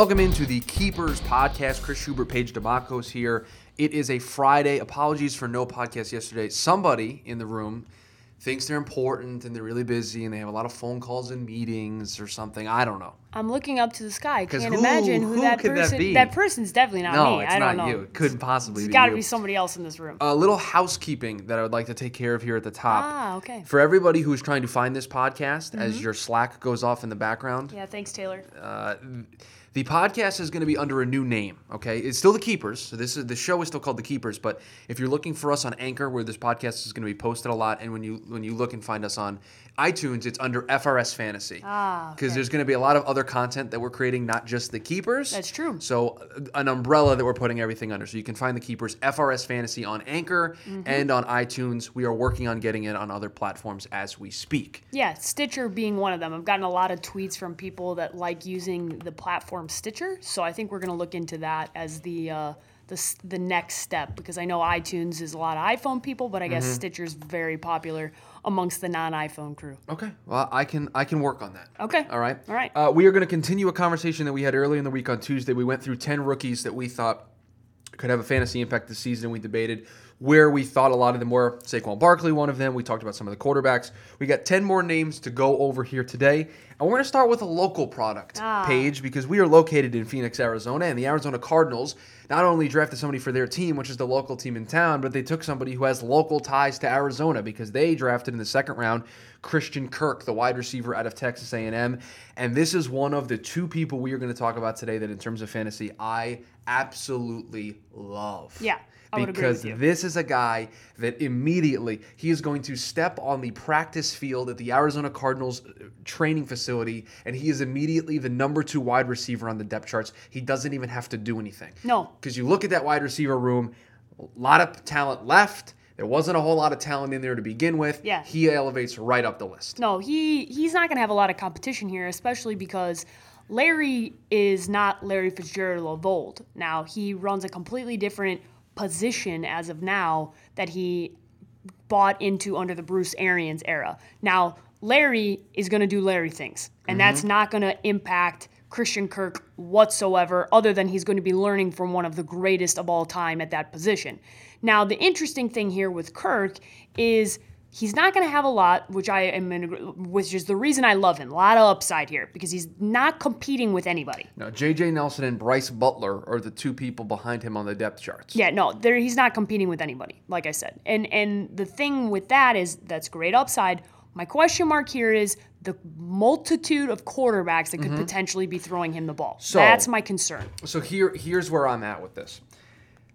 Welcome into the Keepers podcast. Chris Schubert, Paige DeMacos here. It is a Friday. Apologies for no podcast yesterday. Somebody in the room thinks they're important and they're really busy and they have a lot of phone calls and meetings or something. I don't know. I'm looking up to the sky. 'Cause Can't who- imagine who, who that could that person. be? person's definitely not no, me. it's I not don't know. you. It couldn't possibly It's be got to be somebody else in this room. a little housekeeping that I would like to take care of here at the top. Ah, okay. Mm-hmm. For everybody who's trying to find this podcast, as your Slack goes off in the background, yeah, thanks, Taylor. uh, the podcast is going to be under a new name. Okay, it's still the Keepers. So this is the show is still called the Keepers. But if you're looking for us on Anchor, where this podcast is going to be posted a lot, and when you when you look and find us on iTunes, it's under FRS Fantasy. Ah, because okay. there's going to be a lot of other content that we're creating, not just the Keepers. That's true. So an umbrella that we're putting everything under. So you can find the Keepers FRS Fantasy on Anchor Mm-hmm. and on iTunes. We are working on getting it on other platforms as we speak. Yeah, Stitcher being one of them. I've gotten a lot of tweets from people that like using the platform Stitcher, so I think we're going to look into that as the uh, the the next step because I know iTunes is a lot of iPhone people, but I guess Mm-hmm. Stitcher's very popular amongst the non-iPhone crew. Okay. Well, I can I can work on that. Okay. All right. All right. Uh, we are going to continue a conversation that we had earlier in the week on Tuesday. We went through ten rookies that we thought could have a fantasy impact this season. We debated where we thought a lot of them were. Saquon Barkley, one of them. We talked about some of the quarterbacks. We got 10 more names to go over here today. And we're going to start with a local product Ah. Paige because we are located in Phoenix, Arizona. And the Arizona Cardinals not only drafted somebody for their team, which is the local team in town, but they took somebody who has local ties to Arizona because they drafted in the second round Christian Kirk, the wide receiver out of Texas A&M. And this is one of the two people we are going to talk about today that in terms of fantasy, I absolutely love. Yeah, I would agree because this is a guy that immediately he is going to step on the practice field at the Arizona Cardinals uh, training facility, and he is immediately the number two wide receiver on the depth charts. He doesn't even have to do anything. No. because you look at that wide receiver room, a lot of talent left. There wasn't a whole lot of talent in there to begin with. Yeah. he elevates right up the list. No, he he's not going to have a lot of competition here, especially because Larry is not Larry Fitzgerald of old. Now he runs a completely different position as of now that he bought into under the Bruce Arians era. Now Larry is going to do Larry things, and that's not going to impact Christian Kirk whatsoever, other than he's going to be learning from one of the greatest of all time at that position. Now, the interesting thing here with Kirk is he's not going to have a lot, which I am, in, which is the reason I love him. A lot of upside here because he's not competing with anybody. Now, J.J. Nelson and Brice Butler are the two people behind him on the depth charts. Yeah, no, he's not competing with anybody, like I said. And and the thing with that is that's great upside. My question mark here is the multitude of quarterbacks that could potentially be throwing him the ball. So- that's my concern. So here, here's where I'm at with this.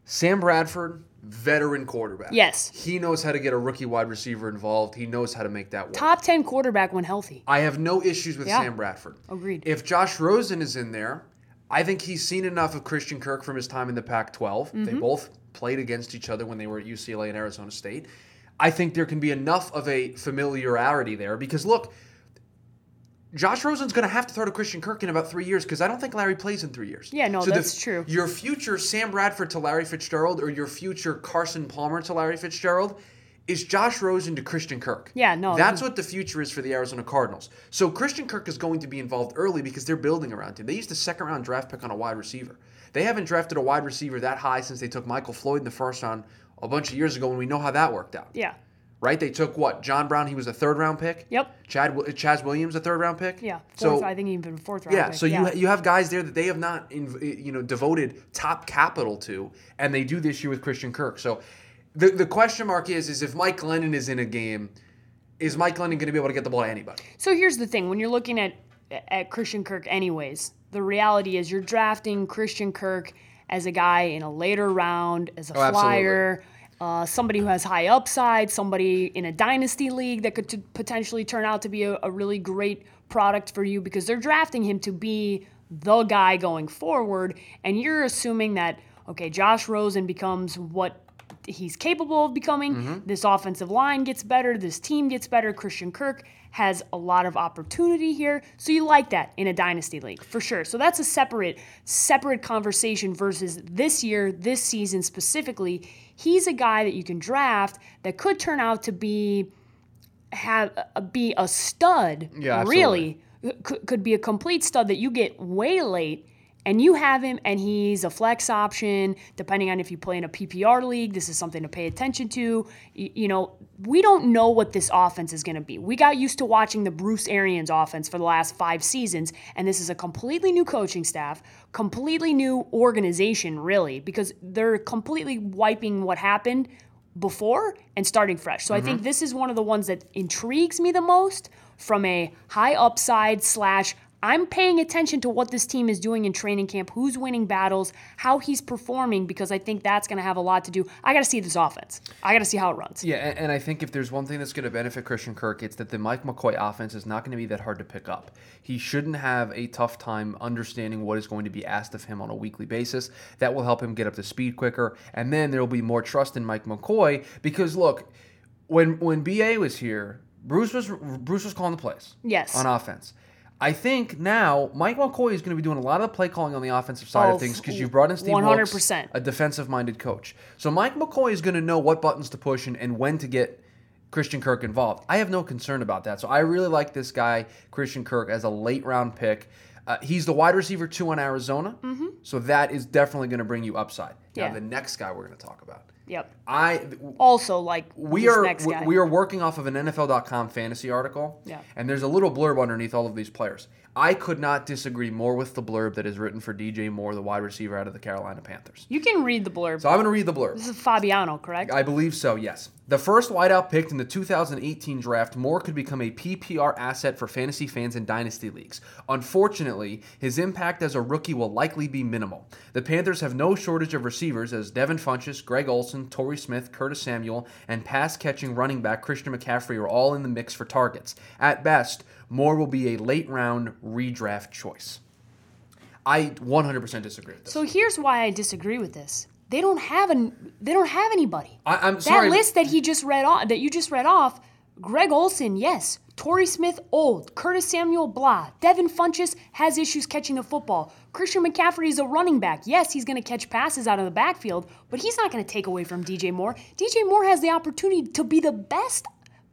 Sam Bradford, veteran quarterback. Yes. He knows how to get a rookie wide receiver involved. He knows how to make that work. Top 10 quarterback when healthy. I have no issues with Yeah. Sam Bradford. Agreed. If Josh Rosen is in there, I think he's seen enough of Christian Kirk from his time in the Pac 12. They Mm-hmm. both played against each other when they were at UCLA and Arizona State. I think there can be enough of a familiarity there because look, Josh Rosen's going to have to throw to Christian Kirk in about three years because I don't think Larry plays in three years. Yeah, no, the- that's true. Your future Sam Bradford to Larry Fitzgerald or your future Carson Palmer to Larry Fitzgerald is Josh Rosen to Christian Kirk. Yeah, no, That's mm. what the future is for the Arizona Cardinals. So Christian Kirk is going to be involved early because they're building around him. They used a second round draft pick on a wide receiver. They haven't drafted a wide receiver that high since they took Michael Floyd in the first round a bunch of years ago, and we know how that worked out. Yeah. Right? They took what? John Brown, he was a third round pick. Yep. Chad Chaz Williams, a third round pick. Yeah. Fourth, So I think even fourth round. yeah, pick. so you you have guys there that they have not in, eh, you know devoted top capital to, and they do this year with Christian Kirk. So the the question mark is is if Mike Glennon is in a game, is Mike Glennon going to be able to get the ball to anybody? So here's the thing: when you're looking at at Christian Kirk, anyways, the reality is you're drafting Christian Kirk as a guy in a later round, as a Oh, flyer, uh, somebody who has high upside, somebody in a dynasty league that could t- potentially turn out to be a, a really great product for you because they're drafting him to be the guy going forward, and you're assuming that okay, Josh Rosen becomes what he's capable of becoming. This offensive line gets better. This team gets better. Christian Kirk has a lot of opportunity here. So you like that in a dynasty league for sure. So that's a separate separate conversation versus this year, this season specifically. He's a guy that you can draft that could turn out to be have uh, be a stud. Yeah, really could, could be a complete stud that you get way late and you have him and he's a flex option depending on if you play in a PPR league this is something to pay attention to. You, you know we don't know what this offense is going to be. We got used to watching the Bruce Arians offense for the last 5 seasons and this is a completely new coaching staff completely new organization really because they're completely wiping what happened before and starting fresh. So I think mm-hmm. this is one of the ones that intrigues me the most from a high upside slash I'm paying attention to what this team is doing in training camp, who's winning battles, how he's performing, because I think that's going to have a lot to do. I got to see this offense. I got to see how it runs. Yeah, and, and I think if there's one thing that's going to benefit Christian Kirk, it's that the Mike McCoy offense is not going to be that hard to pick up. He shouldn't have a tough time understanding what is going to be asked of him on a weekly basis. That will help him get up to speed quicker, and then there will be more trust in Mike McCoy because look, when when BA was here, Bruce was Bruce was calling the plays. Yes. On offense. I think now Mike McCoy is going to be doing a lot of the play calling on the offensive side Oh, of things because you brought in Steve 100%. Wilkes, a defensive minded coach. So Mike McCoy is going to know what buttons to push and, and when to get Christian Kirk involved. I have no concern about that. So I really like this guy, Christian Kirk, as a late round pick. Uh, he's the wide receiver two on Arizona, so that is definitely going to bring you upside. Now Yeah. the next guy we're going to talk about, Yep. I Also, like we are we are working off of an NFL.com fantasy article. Yeah. And there's a little blurb underneath all of these players. I could not disagree more with the blurb that is written for DJ Moore, the wide receiver out of the Carolina Panthers. you can read the blurb. So I'm going to read the blurb. this is Fabiano, correct? I believe so, yes. The first wideout picked in the 2018 draft, Moore could become a PPR asset for fantasy fans and dynasty leagues. Unfortunately, his impact as a rookie will likely be minimal. The Panthers have no shortage of receivers as Devin Funchess, Greg Olsen, Torrey Smith, Curtis Samuel, and pass catching running back Christian McCaffrey are all in the mix for targets. At best, Moore will be a late round redraft choice. I 100% disagree with this. so here's why I disagree with this. They don't have an they don't have anybody. I, I'm that sorry. list that he just read off that you just read off, Greg Olsen, yes. Torrey Smith, old. Curtis Samuel, blah. Devin Funchess has issues catching the football. Christian McCaffrey is a running back. Yes, he's going to catch passes out of the backfield, but he's not going to take away from DJ Moore. DJ Moore has the opportunity to be the best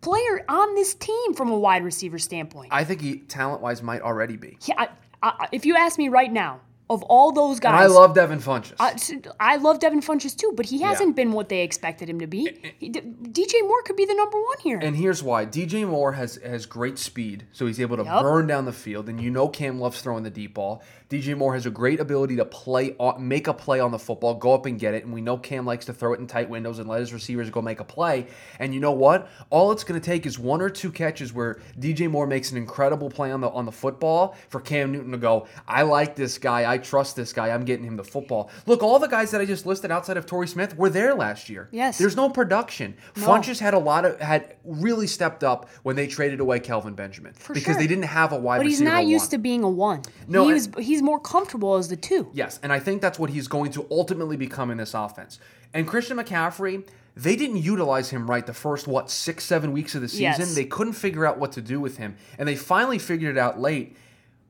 player on this team from a wide receiver standpoint. I think he talent wise might already be. Yeah, I, I, if you ask me right now, of all those guys, And I love Devin Funchess. I, I love Devin Funchess too, but he hasn't been what they expected him to be. He- D- DJ Moore could be the number one here. And here's why: DJ Moore has has great speed, so he's able to Yup. burn down the field. And you know Cam loves throwing the deep ball. DJ Moore has a great ability to play, make a play on the football, go up and get it. And we know Cam likes to throw it in tight windows and let his receivers go make a play. And you know what? All it's going to take is one or two catches where DJ Moore makes an incredible play on the on the football for Cam Newton to go. I like this guy. I trust this guy. I'm getting him the football. Look, all the guys that I just listed outside of Torrey Smith were there last year. Yes. There's no production. Funchess had a lot of had really stepped up when they traded away Kelvin Benjamin because sure. they didn't have a wide but he's not used one. to being a one. No, he was, he's more comfortable as the two. Yes, and I think that's what he's going to ultimately become in this offense. And Christian McCaffrey, they didn't utilize him right the first what six seven weeks of the season. Yes. They couldn't figure out what to do with him, and they finally figured it out late.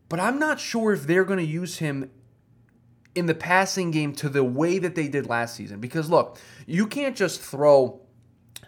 But I'm not sure if they're going to use him in the passing game to the way that they did last season. Because look, you can't just throw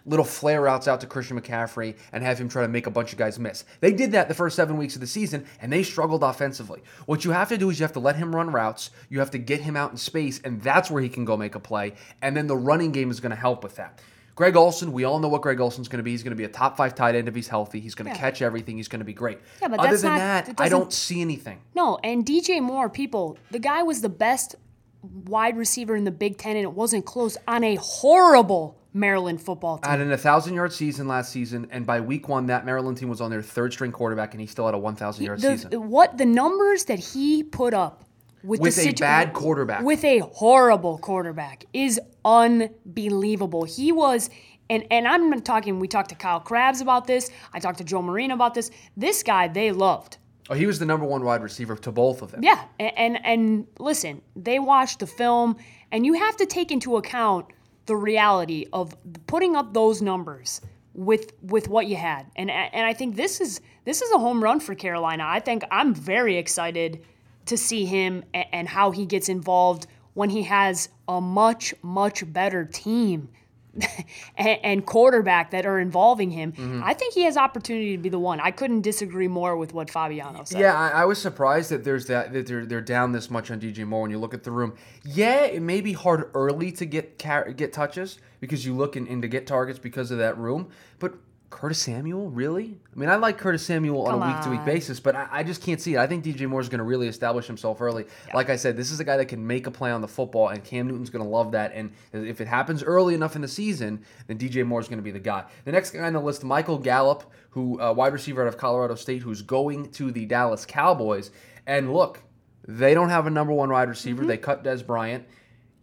little flare routes out to Christian McCaffrey and have him try to make a bunch of guys miss. They did that the first seven weeks of the season and they struggled offensively. What you have to do is you have to let him run routes, you have to get him out in space, and that's where he can go make a play. And then the running game is going to help with that. Greg Olsen, we all know what Greg Olsen's going to be. He's going to be a top five tight end if he's healthy. He's going to Yeah. catch everything. He's going to be great. Yeah, but Other that's than not- that, I don't see anything. No, and DJ Moore, people, the guy was the best wide receiver in the Big Ten, and it wasn't close on a horrible Maryland football team. Had an 1,000 yard season last season, and by week one, that Maryland team was on their third string quarterback, and he still had a 1,000 yard the, season. what the numbers that he put up with, With the a situ- bad quarterback. with a horrible quarterback is unbelievable. He was and and I'm talking we talked to Kyle Crabbs about this. I talked to Joe Marino about this. This guy they loved. Oh, he was the number one wide receiver to both of them. Yeah, and, and and listen, they watched the film, and you have to take into account the reality of putting up those numbers with with what you had, and and I think this is this is a home run for Carolina. I think I'm very excited to see him and, and how he gets involved when he has a much much better team and, and quarterback that are involving him. Mm-hmm. I think he has opportunity to be the one. I couldn't disagree more with what Fabiano said. Yeah, I, I was surprised that there's that that they're they're down this much on DJ Moore when you look at the room. Yeah, it may be hard early to get car- get touches because you look in, in to get targets because of that room, but. Curtis Samuel, really? I mean, I like Curtis Samuel on a week to week basis, but I, I just can't see it. I think DJ Moore is going to really establish himself early. Like I said, this is a guy that can make a play on the football, and Cam Newton's going to love that. And if it happens early enough in the season, then DJ Moore is going to be the guy. The next guy on the list, Michael Gallup, who uh, wide receiver out of Colorado State, who's going to the Dallas Cowboys. And look, they don't have a number one wide receiver. They cut Dez Bryant.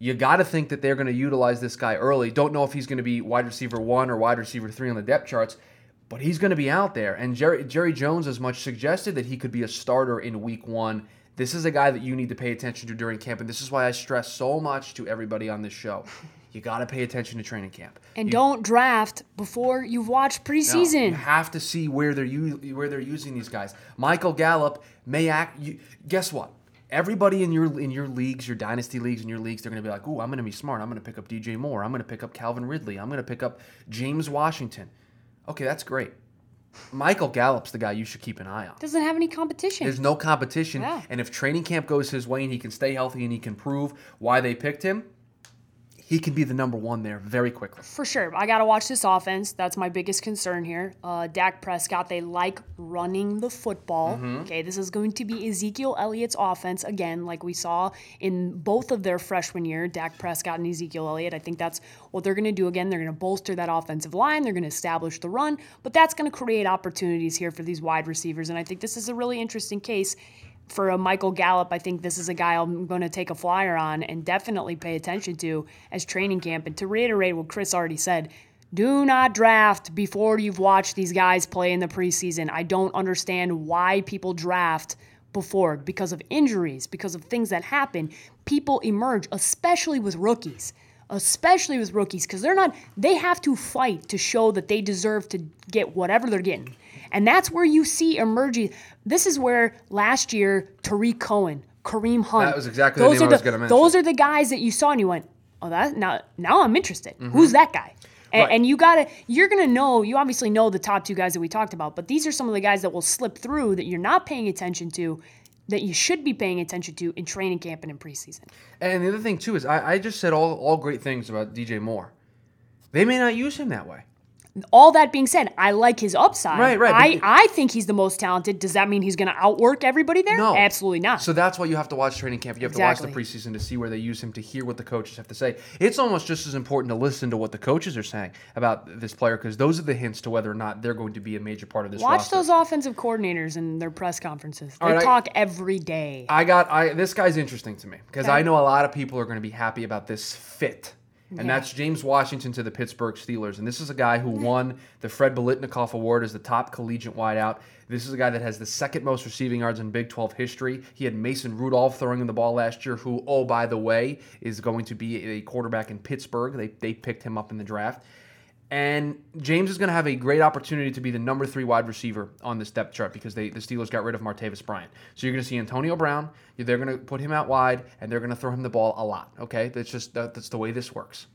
You got to think that they're going to utilize this guy early. Don't know if he's going to be wide receiver one or wide receiver three on the depth charts, but he's going to be out there. And Jerry, Jerry Jones has much suggested that he could be a starter in week one. This is a guy that you need to pay attention to during camp. And this is why I stress so much to everybody on this show. You got to pay attention to training camp. And You- don't draft before you've watched no, preseason. you have to see where they're u- where they're using these guys. Michael Gallup may act. You, guess what? Everybody in your in your leagues, your dynasty leagues, in your leagues, they're going to be like, "Ooh, I'm going to be smart. I'm going to pick up DJ Moore. I'm going to pick up Calvin Ridley. I'm going to pick up James Washington." Okay, that's great. Michael Gallup's the guy you should keep an eye on. Doesn't have any competition. There's no competition, Yeah. and if training camp goes his way and he can stay healthy and he can prove why they picked him, he can be the number one there very quickly. For sure. I got to watch this offense. That's my biggest concern here. Uh, Dak Prescott, they like running the football. Mm-hmm. Okay, this is going to be Ezekiel Elliott's offense again, like we saw in both of their freshman year, Dak Prescott and Ezekiel Elliott. I think that's what they're going to do again. They're going to bolster that offensive line, they're going to establish the run, but that's going to create opportunities here for these wide receivers. And I think this is a really interesting case for a Michael Gallup, I think this is a guy I'm going to take a flyer on and definitely pay attention to as training camp. And to reiterate what Chris already said, do not draft before you've watched these guys play in the preseason. I don't understand why people draft before because of injuries, because of things that happen. People emerge, especially with rookies. Especially with rookies, because they're not, they have to fight to show that they deserve to get whatever they're getting. And that's where you see emerging. This is where last year Tarik Cohen, Kareem Hunt. That was exactly the those name are I was gonna mention. Those are the guys that you saw and you went, oh, that now now I'm interested. Who's that guy? And, Mm-hmm. Right. and you gotta, you're gonna know. You obviously know the top two guys that we talked about, but these are some of the guys that will slip through that you're not paying attention to, that you should be paying attention to in training camp and in preseason. And the other thing too is I, I just said all, all great things about DJ Moore. They may not use him that way. All that being said, I like his upside. Right, right, I, I think he's the most talented. Does that mean he's going to outwork everybody there? No. Absolutely not. So that's why you have to watch training camp. You have to watch the preseason to see where they use him, to hear what the coaches have to say. It's almost just as important to listen to what the coaches are saying about this player because those are the hints to whether or not they're going to be a major part of this Watch roster. those offensive coordinators and their press conferences. They right. talk every day. I got I this guy's interesting to me because Okay. I know a lot of people are going to be happy about this fit. And Yeah. that's James Washington to the Pittsburgh Steelers. And this is a guy who won the Fred Biletnikoff Award as the top collegiate wideout. This is a guy that has the second most receiving yards in Big 12 history. He had Mason Rudolph throwing him the ball last year, who, oh, by the way, is going to be a quarterback in Pittsburgh. They, they picked him up in the draft. And James is going to have a great opportunity to be the number three wide receiver on this depth chart because they, the Steelers got rid of Martavis Bryant. So you're going to see Antonio Brown. They're going to put him out wide and they're going to throw him the ball a lot. Okay, that's just that, that's the way this works.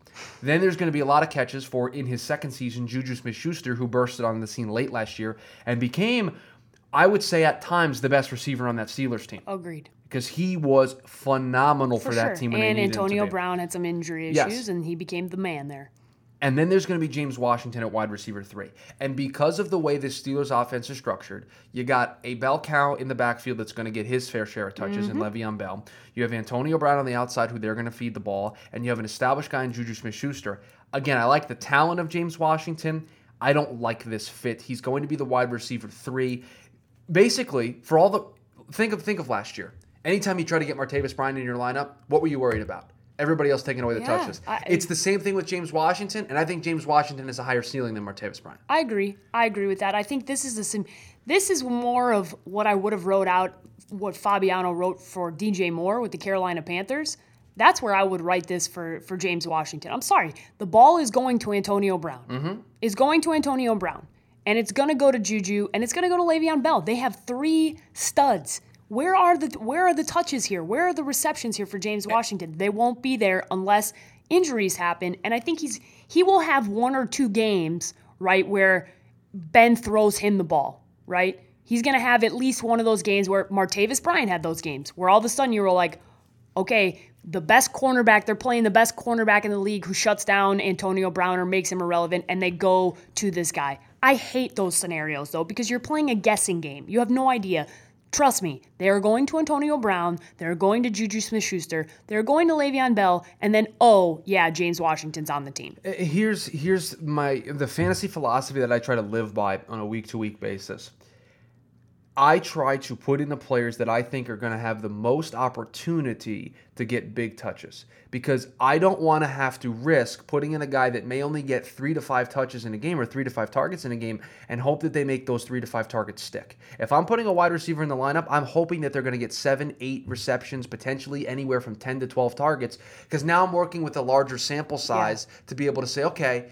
Then there's going to be a lot of catches for in his second season Juju Smith-Schuster, who bursted on the scene late last year and became, I would say at times, the best receiver on that Steelers team Agreed. because he was phenomenal for, For that sure. team. When and they needed to Antonio. Brown had some injury issues, Yes. and he became the man there. And then there's going to be James Washington at wide receiver three. And because of the way the Steelers offense is structured, you got a bell cow in the backfield that's going to get his fair share of touches in mm-hmm. Le'Veon Bell. You have Antonio Brown on the outside who they're going to feed the ball. And you have an established guy in Juju Smith Schuster. Again, I like the talent of James Washington. I don't like this fit. He's going to be the wide receiver three. Basically, for all the think of think of last year. Anytime you try to get Martavis Bryant in your lineup, what were you worried about? Everybody else taking away the Yeah, touches. I- it's the same thing with James Washington, and I think James Washington has a higher ceiling than Martavis Bryant. I agree. I agree with that. I think this is the sim- this is more of what I would have wrote out what Fabiano wrote for DJ Moore with the Carolina Panthers. That's where I would write this for for James Washington. I'm sorry. The ball is going to Antonio Brown. Mm-hmm. Is going to Antonio Brown. And it's going to go to Juju and it's going to go to Le'Veon Bell. They have three studs. Where are the where are the touches here? Where are the receptions here for James Washington? They won't be there unless injuries happen, and I think he's he will have one or two games, right, where Ben throws him the ball, right? He's gonna have at least one of those games where Martavis Bryant had those games, where all of a sudden you were like, okay, the best cornerback, they're playing the best cornerback in the league who shuts down Antonio Brown or makes him irrelevant, and they go to this guy. I hate those scenarios though, because you're playing a guessing game. You have no idea. Trust me, they are going to Antonio Brown, they're going to Juju Smith Schuster, they're going to Le'Veon Bell, and then, oh, yeah, James Washington's on the team. Uh, Here's here's my the fantasy philosophy that I try to live by on a week to week basis. I try to put in the players that I think are going to have the most opportunity to get big touches because I don't want to have to risk putting in a guy that may only get three to five touches in a game or three to five targets in a game and hope that they make those three to five targets stick. If I'm putting a wide receiver in the lineup, I'm hoping that they're going to get seven, eight receptions, potentially anywhere from 10 to 12 targets because now I'm working with a larger sample size to be able to say, okay,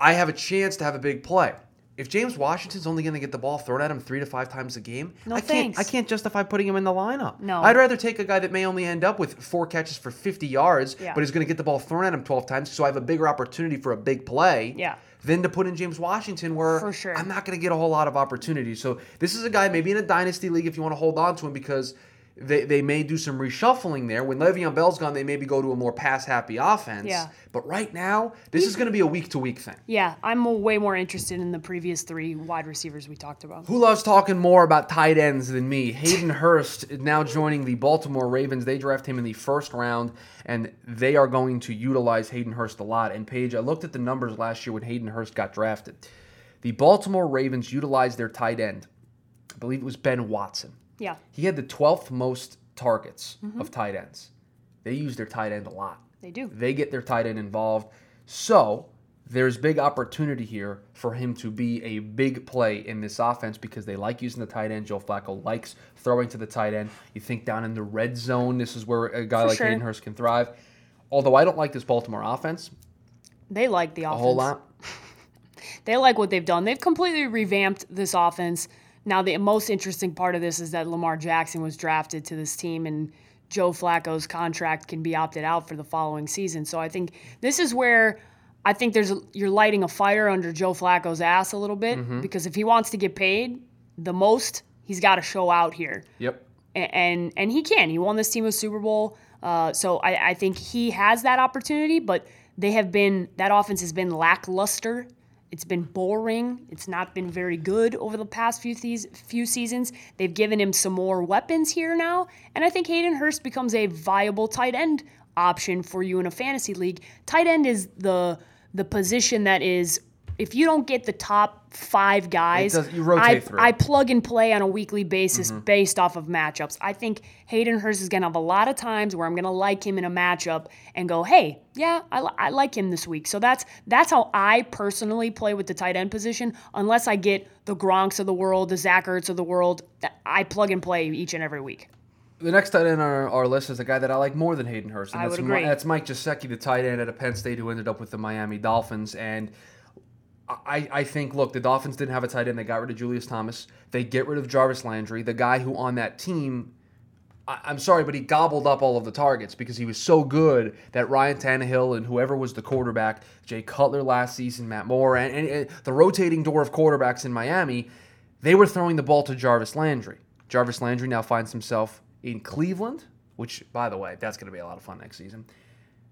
I have a chance to have a big play. If James Washington's only going to get the ball thrown at him three to five times a game, No I can't. thanks. I can't justify putting him in the lineup. No. I'd rather take a guy that may only end up with four catches for 50 yards, Yeah. but is going to get the ball thrown at him 12 times, so I have a bigger opportunity for a big play. Yeah. Than to put in James Washington, where For sure. I'm not going to get a whole lot of opportunities. So this is a guy maybe in a dynasty league if you want to hold on to him because they, they may do some reshuffling there. When Le'Veon Bell's gone, they maybe go to a more pass happy offense. Yeah. But right now, this is going to be a week to week thing. Yeah, I'm way more interested in the previous three wide receivers we talked about. Who loves talking more about tight ends than me? Hayden Hurst is now joining the Baltimore Ravens. They draft him in the first round, and they are going to utilize Hayden Hurst a lot. And Paige, I looked at the numbers last year when Hayden Hurst got drafted. The Baltimore Ravens utilized their tight end. I believe it was Ben Watson. Yeah. He had the 12th most targets of mm-hmm. tight ends. They use their tight end a lot. They do. They get their tight end involved. So there's big opportunity here for him to be a big play in this offense because they like using the tight end. Joe Flacco likes throwing to the tight end. You think down in the red zone, this is where a guy For like sure. Hayden Hurst can thrive. Although I don't like this Baltimore offense They like the offense. a whole lot. They like what they've done. They've completely revamped this offense. Now, the most interesting part of this is that Lamar Jackson was drafted to this team, and Joe Flacco's contract can be opted out for the following season. So I think this is where I think there's a, you're lighting a fire under Joe Flacco's ass a little bit Mm-hmm. because if he wants to get paid the most, he's got to show out here Yep. and and he can. He won this team a Super Bowl, uh, so I, I think he has that opportunity. But they have been that offense has been lackluster. It's been boring. It's not been very good over the past few these few seasons. They've given him some more weapons here now, and I think Hayden Hurst becomes a viable tight end option for you in a fantasy league. Tight end is the the position that is. If you don't get the top five guys, does- I. Mm-hmm. I plug and play on a weekly basis based off of matchups. I think Hayden Hurst is going to have a lot of times where I'm going to like him in a matchup and go, hey, yeah, I, I like him this week. So that's that's how I personally play with the tight end position. Unless I get the Gronks of the world, the Zach Ertz of the world, I plug and play each and every week. The next tight end on our, our list is a guy that I like more than Hayden Hurst. And I that's would agree. that's Mike Gesicki, the tight end at a Penn State who ended up with the Miami Dolphins. And I, I think, look, the Dolphins didn't have a tight end. They got rid of Julius Thomas. They get rid of Jarvis Landry, the guy who on that team, I, I'm sorry, but he gobbled up all of the targets because he was so good that Ryan Tannehill and whoever was the quarterback, Jay Cutler last season, Matt Moore, and, and, and the rotating door of quarterbacks in Miami, they were throwing the ball to Jarvis Landry. Jarvis Landry now finds himself in Cleveland, which, by the way, that's going to be a lot of fun next season.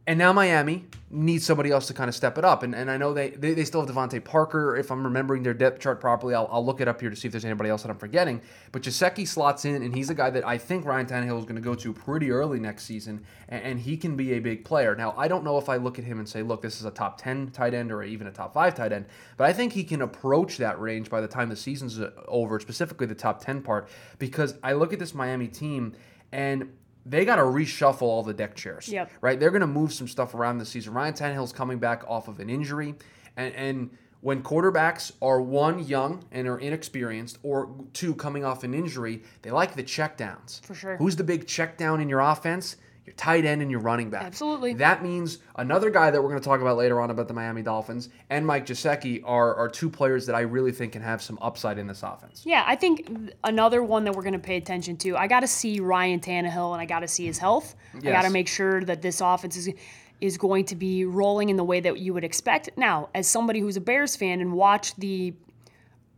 And now Miami needs somebody else to kind of step it up. And, and I know they, they, they still have DeVante Parker. If I'm remembering their depth chart properly, I'll, I'll look it up here to see if there's anybody else that I'm forgetting. But Gesicki slots in, and he's a guy that I think Ryan Tannehill is going to go to pretty early next season, and, and he can be a big player. Now, I don't know if I look at him and say, look, this is a top 10 tight end or even a top 5 tight end, but I think he can approach that range by the time the season's uh, over, specifically the top 10 part, because I look at this Miami team, and they got to reshuffle all the deck chairs Yep. right? They're going to move some stuff around this season. Ryan Tannehill's coming back off of an injury, and and when quarterbacks are one young and are inexperienced, or two coming off an injury, they like the checkdowns. For sure. Who's the big check down in your offense? Your tight end and your running back. Absolutely. That means another guy that we're going to talk about later on about the Miami Dolphins and Mike Gesicki are, are two players that I really think can have some upside in this offense. Yeah, I think another one that we're going to pay attention to. I got to see Ryan Tannehill, and I got to see his health. I got to make sure that this offense is. is going to be rolling in the way that you would expect. Now, as somebody who's a Bears fan and watched the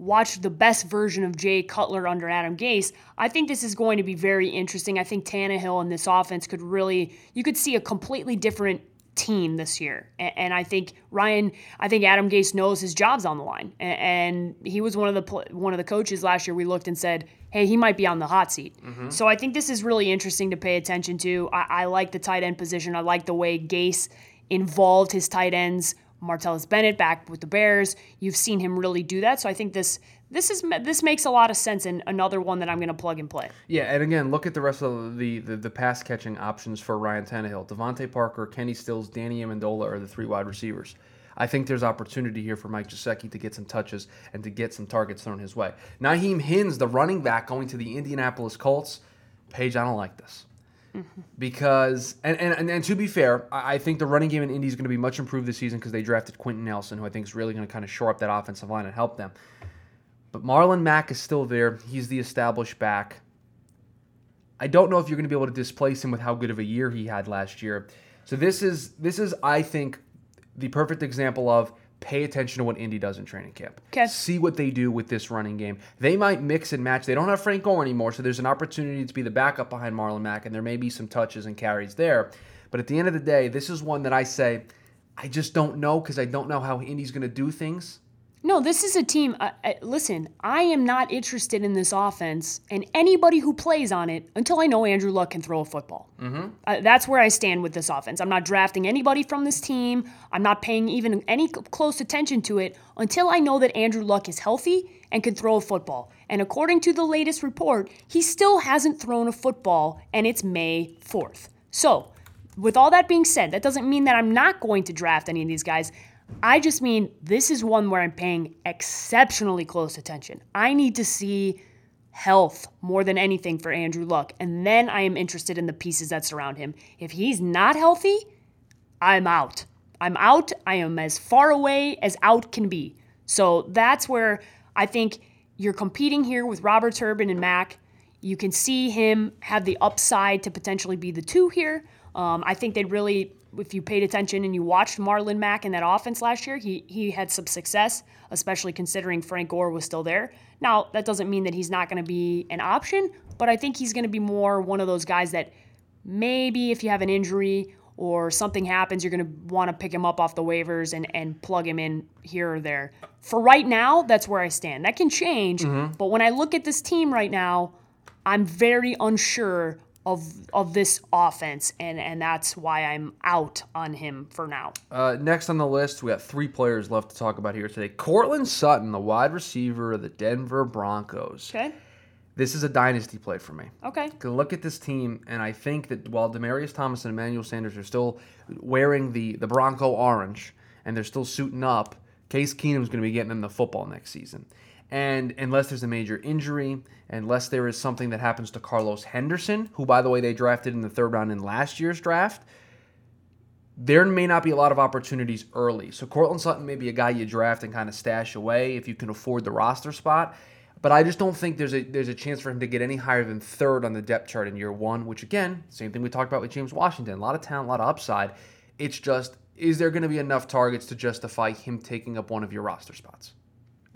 watched the best version of Jay Cutler under Adam Gase, I think this is going to be very interesting. I think Tannehill and this offense could really, you could see a completely different team this year. And, I think Ryan, I think Adam Gase knows his job's on the line. And, he was one of the one of the coaches last year. We looked and said, hey, he might be on the hot seat. Mm-hmm. So I think this is really interesting to pay attention to. I, I like the tight end position. I like the way Gase involved his tight ends Martellus Bennett back with the Bears. You've seen him really do that. So I think this this is this makes a lot of sense and another one that I'm going to plug and play. Yeah, and again, look at the rest of the the, the pass catching options for Ryan Tannehill. DeVante Parker, Kenny Stills, Danny Amendola are the three wide receivers. I think there's opportunity here for Mike Gesicki to get some touches and to get some targets thrown his way. Nyheim Hines, the running back going to the Indianapolis Colts. Paige, I don't like this. Mm-hmm. Because and, and and to be fair, I think the running game in Indy is going to be much improved this season because they drafted Quenton Nelson, who I think is really going to kind of shore up that offensive line and help them. But Marlon Mack is still there. He's the established back. I don't know if you're going to be able to displace him with how good of a year he had last year. So this is this is I think the perfect example of pay attention to what Indy does in training camp. Okay. See what they do with this running game. They might mix and match. They don't have Frank Gore anymore, so there's an opportunity to be the backup behind Marlon Mack, and there may be some touches and carries there. But at the end of the day, this is one that I say I just don't know because I don't know how Indy's going to do things. No, this is a team. Uh, uh, listen, I am not interested in this offense and anybody who plays on it until I know Andrew Luck can throw a football. Mm-hmm. Uh, that's where I stand with this offense. I'm not drafting anybody from this team. I'm not paying even any close attention to it until I know that Andrew Luck is healthy and can throw a football. And according to the latest report, he still hasn't thrown a football, and it's May 4th. So, with all that being said, that doesn't mean that I'm not going to draft any of these guys. I just mean this is one where I'm paying exceptionally close attention. I need to see health more than anything for Andrew Luck, and then I am interested in the pieces that surround him. If he's not healthy, I'm out. I'm out. I am as far away as out can be. So that's where I think you're competing here with Robert Turbin and Mack. You can see him have the upside to potentially be the two here. Um, I think they'd really if you paid attention and you watched Marlon Mack in that offense last year, he he had some success, especially considering Frank Gore was still there. Now, that doesn't mean that he's not going to be an option, but I think he's going to be more one of those guys that maybe if you have an injury or something happens, you're going to want to pick him up off the waivers and, and plug him in here or there. For right now, that's where I stand. That can change, mm-hmm. but when I look at this team right now, I'm very unsure of of this offense, and and that's why I'm out on him for now. Uh, next on the list, we got three players left to talk about here today. Courtland Sutton, the wide receiver of the Denver Broncos. Okay. This is a dynasty play for me. Okay. Look at this team, and I think that while Demaryius Thomas and Emmanuel Sanders are still wearing the the Bronco orange and they're still suiting up, Case Keenum's going to be getting them the football next season. And unless there's a major injury, unless there is something that happens to Carlos Henderson, who, by the way, they drafted in the third round in last year's draft, there may not be a lot of opportunities early. So Courtland Sutton may be a guy you draft and kind of stash away if you can afford the roster spot. But I just don't think there's a there's a chance for him to get any higher than third on the depth chart in year one, which again, same thing we talked about with James Washington. A lot of talent, a lot of upside. It's just, is there going to be enough targets to justify him taking up one of your roster spots?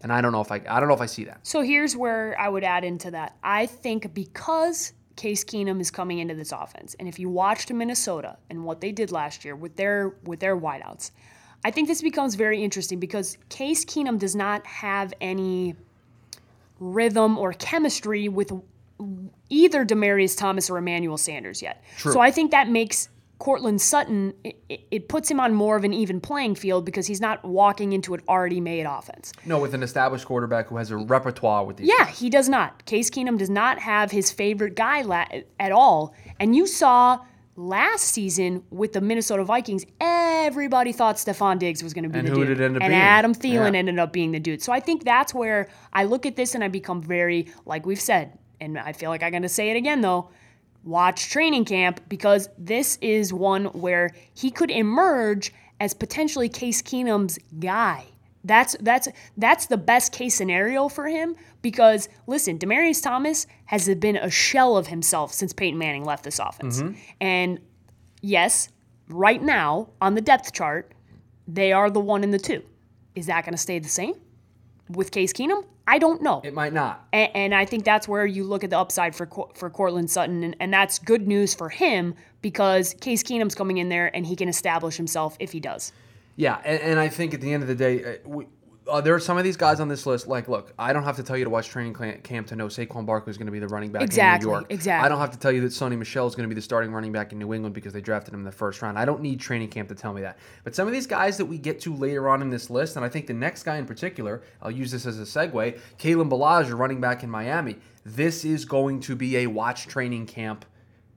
And I don't know if I I don't know if I see that. So here's where I would add into that. I think because Case Keenum is coming into this offense, and if you watched Minnesota and what they did last year with their with their wideouts, I think this becomes very interesting because Case Keenum does not have any rhythm or chemistry with either Demaryius Thomas or Emmanuel Sanders yet. True. So I think that makes Courtland Sutton, it, it, puts him on more of an even playing field because he's not walking into an already made offense. No, with an established quarterback who has a repertoire with these. Yeah, guys. he does not. Case Keenum does not have his favorite guy la- at all. And you saw last season with the Minnesota Vikings, everybody thought Stefon Diggs was going to be and the who dude. Did it end up and being? Adam Thielen yeah. ended up being the dude. So I think that's where I look at this and I become very, like we've said, and I feel like I'm going to say it again though watch training camp because this is one where he could emerge as potentially Case Keenum's guy. That's that's that's the best case scenario for him because listen, Demaryius Thomas has been a shell of himself since Peyton Manning left this offense. Mm-hmm. And yes, right now on the depth chart, they are the one and the two. Is that going to stay the same with Case Keenum? I don't know. It might not. And, and, I think that's where you look at the upside for for Courtland Sutton, and, and, that's good news for him because Case Keenum's coming in there and he can establish himself if he does. Yeah, and, and I think at the end of the day, uh, we, uh, there are some of these guys on this list. Like, look, I don't have to tell you to watch training camp to know Saquon Barkley is going to be the running back exactly, in New York. Exactly. I don't have to tell you that Sony Michel is going to be the starting running back in New England because they drafted him in the first round. I don't need training camp to tell me that. But some of these guys that we get to later on in this list, and I think the next guy in particular, I'll use this as a segue, Kalen Ballage, running back in Miami. This is going to be a watch training camp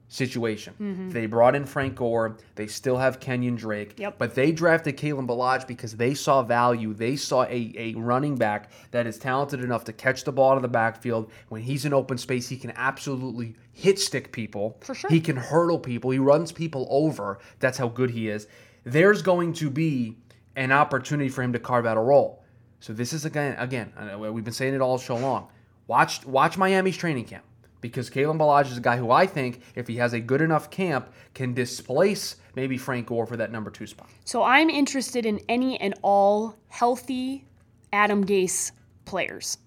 situation. Mm-hmm. They brought in Frank Gore. They still have Kenyon Drake. Yep. But they drafted Kalen Ballage because they saw value. They saw a, a running back that is talented enough to catch the ball out of the backfield. When he's in open space, he can absolutely hit stick people. For sure. He can hurdle people. He runs people over. That's how good he is. There's going to be an opportunity for him to carve out a role. So this is again again, we've been saying it all show long. Watch watch Miami's training camp because Kalen Ballage is a guy who I think, if he has a good enough camp, can displace maybe Frank Gore for that number two spot. So I'm interested in any and all healthy Adam Gase players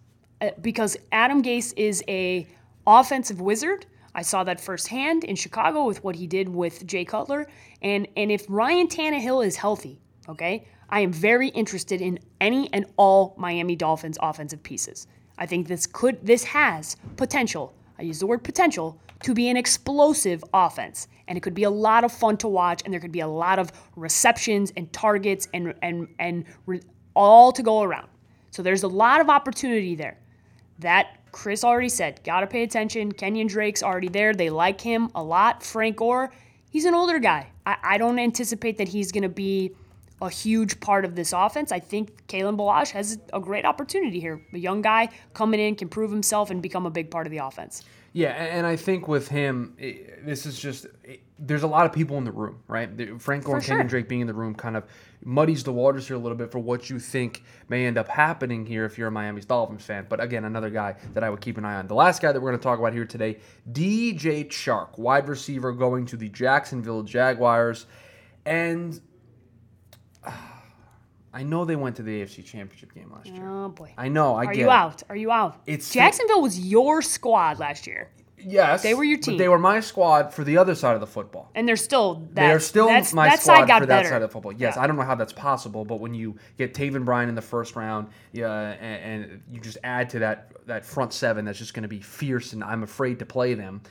uh, because Adam Gase is a offensive wizard. I saw that firsthand in Chicago with what he did with Jay Cutler, and and if Ryan Tannehill is healthy, okay, I am very interested in any and all Miami Dolphins offensive pieces. I think this could this has potential I use the word potential, to be an explosive offense. And it could be a lot of fun to watch, and there could be a lot of receptions and targets and, and, and re- all to go around. So there's a lot of opportunity there. That Chris already said, got to pay attention. Kenyon Drake's already there. They like him a lot. Frank Gore, he's an older guy. I, I don't anticipate that he's going to be a huge part of this offense. I think Kalen Ballage has a great opportunity here. A young guy coming in can prove himself and become a big part of the offense. Yeah, and I think with him, this is just there's a lot of people in the room, right? Frank Gore and sure. Drake being in the room kind of muddies the waters here a little bit for what you think may end up happening here if you're a Miami Dolphins fan. But again, another guy that I would keep an eye on. The last guy that we're going to talk about here today, DJ Chark, wide receiver going to the Jacksonville Jaguars, and I know they went to the AFC Championship game last year. Oh boy. I know. I Are get. you it. out? Are you out? It's Jacksonville was your squad last year. Yes, they were your team. they were my squad for the other side of the football. And they're still that, they are still that's, my that squad side got for better. that side of the football. Yes, yeah. I don't know how that's possible, but when you get Taven Bryan in the first round, yeah, and, and you just add to that that front seven, that's just going to be fierce, and I'm afraid to play them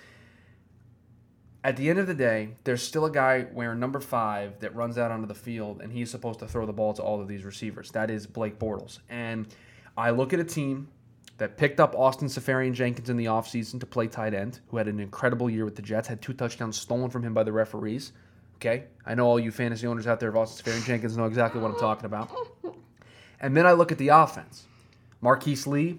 at the end of the day, there's still a guy wearing number five that runs out onto the field, and he's supposed to throw the ball to all of these receivers. That is Blake Bortles. And I look at a team that picked up Austin Seferian-Jenkins in the offseason to play tight end, who had an incredible year with the Jets, had two touchdowns stolen from him by the referees. Okay? I know all you fantasy owners out there of Austin Seferian-Jenkins know exactly what I'm talking about. And then I look at the offense. Marquise Lee,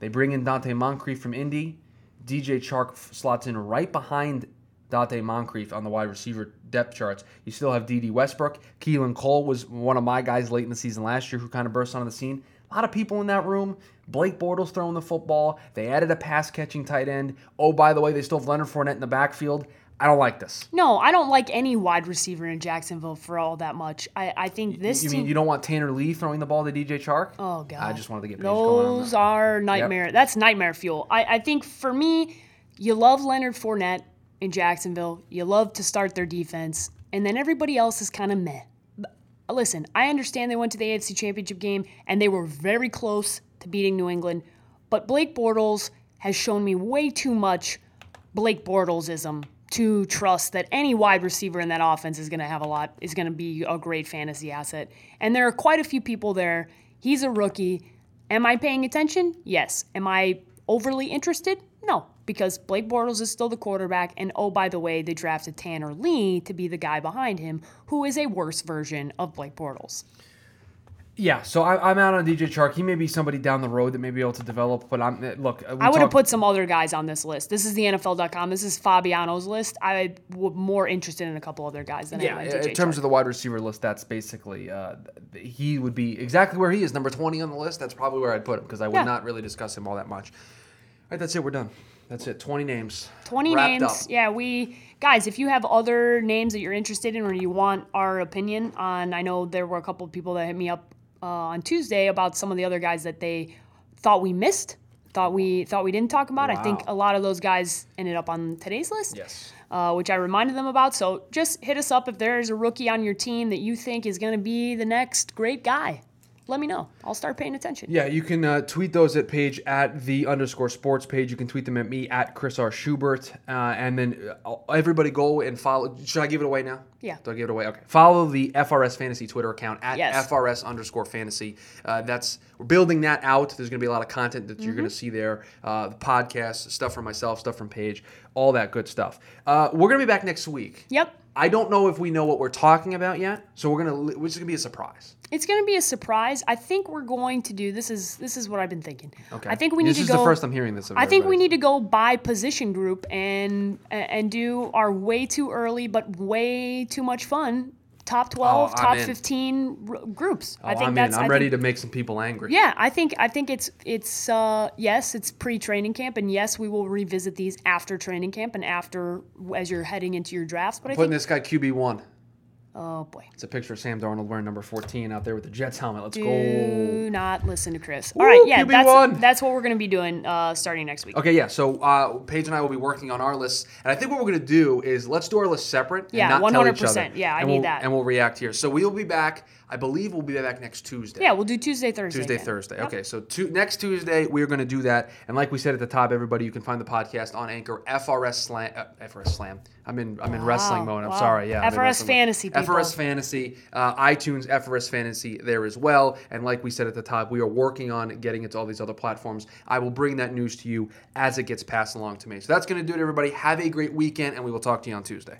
they bring in Donte Moncrief from Indy. DJ Chark slots in right behind Donte Moncrief on the wide receiver depth charts. You still have Dede Westbrook. Keelan Cole was one of my guys late in the season last year who kind of burst onto the scene. A lot of people in that room. Blake Bortles throwing the football. They added a pass catching tight end. Oh, by the way, they still have Leonard Fournette in the backfield. I don't like this. No, I don't like any wide receiver in Jacksonville for all that much. I, I think this. You team, mean you don't want Tanner Lee throwing the ball to DJ Chark? Oh God! I just wanted to get those are nightmare. Yep. That's nightmare fuel. I, I think for me, you love Leonard Fournette in Jacksonville. You love to start their defense, and then everybody else is kind of meh. Listen, I understand they went to the AFC Championship game and they were very close to beating New England, but Blake Bortles has shown me way too much Blake Bortlesism to trust that any wide receiver in that offense is going to have a lot, is going to be a great fantasy asset. And there are quite a few people there. He's a rookie. Am I paying attention? Yes. Am I overly interested? No because Blake Bortles is still the quarterback. And oh, by the way, they drafted Tanner Lee to be the guy behind him, who is a worse version of Blake Bortles. Yeah, so I, am out on DJ Chark. He may be somebody down the road that may be able to develop, but I'm look. I would have put some other guys on this list. This is the NFL.com. This is Fabiano's list. I was more interested in a couple other guys than yeah. I am in terms Chark. of the wide receiver list, that's basically uh, he would be exactly where he is, number 20 on the list. That's probably where I'd put him because I would yeah. not really discuss him all that much. All right, that's it. We're done. That's it. 20 names. 20 Wrapped names. up. Yeah, we guys, if you have other names that you're interested in or you want our opinion on, I know there were a couple of people that hit me up uh, on Tuesday about some of the other guys that they thought we missed, thought we thought we didn't talk about. I think a lot of those guys ended up on today's list. Yes. Uh, which I reminded them about. So just hit us up if there's a rookie on your team that you think is going to be the next great guy. Let me know. I'll start paying attention. Yeah, you can uh, tweet those at Paige at the underscore sports page. You can tweet them at me at Chris R. Schubert. Uh, and then uh, everybody go and follow. Should I give it away now? Yeah. Do I give it away? Okay. Follow the FRS Fantasy Twitter account at Yes. FRS underscore fantasy. Uh, that's we're building that out. There's going to be a lot of content that you're going to see there. Uh, the podcast, stuff from myself, stuff from Paige, all that good stuff. Uh, we're going to be back next week. Yep. I don't know if we know what we're talking about yet, so we're gonna. Which is gonna be a surprise. It's going to be a surprise. I think we're going to do this is this is what I've been thinking. Okay. I think we need to go. this is the first I'm hearing this. I think we need to go by position group and and do our way too early but way too much fun top 12, Oh, top in. 15 r- groups. I Oh, think I'm that's in. I'm I ready think, to make some people angry. Yeah, I think I think it's it's uh yes, it's pre-training camp and yes, we will revisit these after training camp and after as you're heading into your drafts, but I Putting think this guy QB one. Oh boy. It's a picture of Sam Darnold wearing number 14 out there with the Jets helmet. Let's go. Do not listen to Chris. Woo, All right, yeah, QB1. that's that's what we're going to be doing uh starting next week. Okay, yeah. So uh, Paige and I will be working on our lists, and I think what we're going to do is let's do our list separate. and Yeah, not tell each 100%. other, Yeah, I and need we'll, that. And we'll react here. So we'll be back. I believe we'll be back next Tuesday. Yeah, we'll do Tuesday, Thursday. Tuesday, again. Thursday. Okay, so tu- next Tuesday we're going to do that, and like we said at the top, everybody, you can find the podcast on Anchor, FRS Slam, uh, FRS Slam. I'm in, I'm in wrestling mode. I'm wow. sorry, yeah. FRS mode. Fantasy, people. FRS Fantasy, uh, iTunes, FRS Fantasy there as well, and like we said at the top, we are working on getting it to all these other platforms. I will bring that news to you as it gets passed along to me. So that's going to do it, everybody. Have a great weekend, and we will talk to you on Tuesday.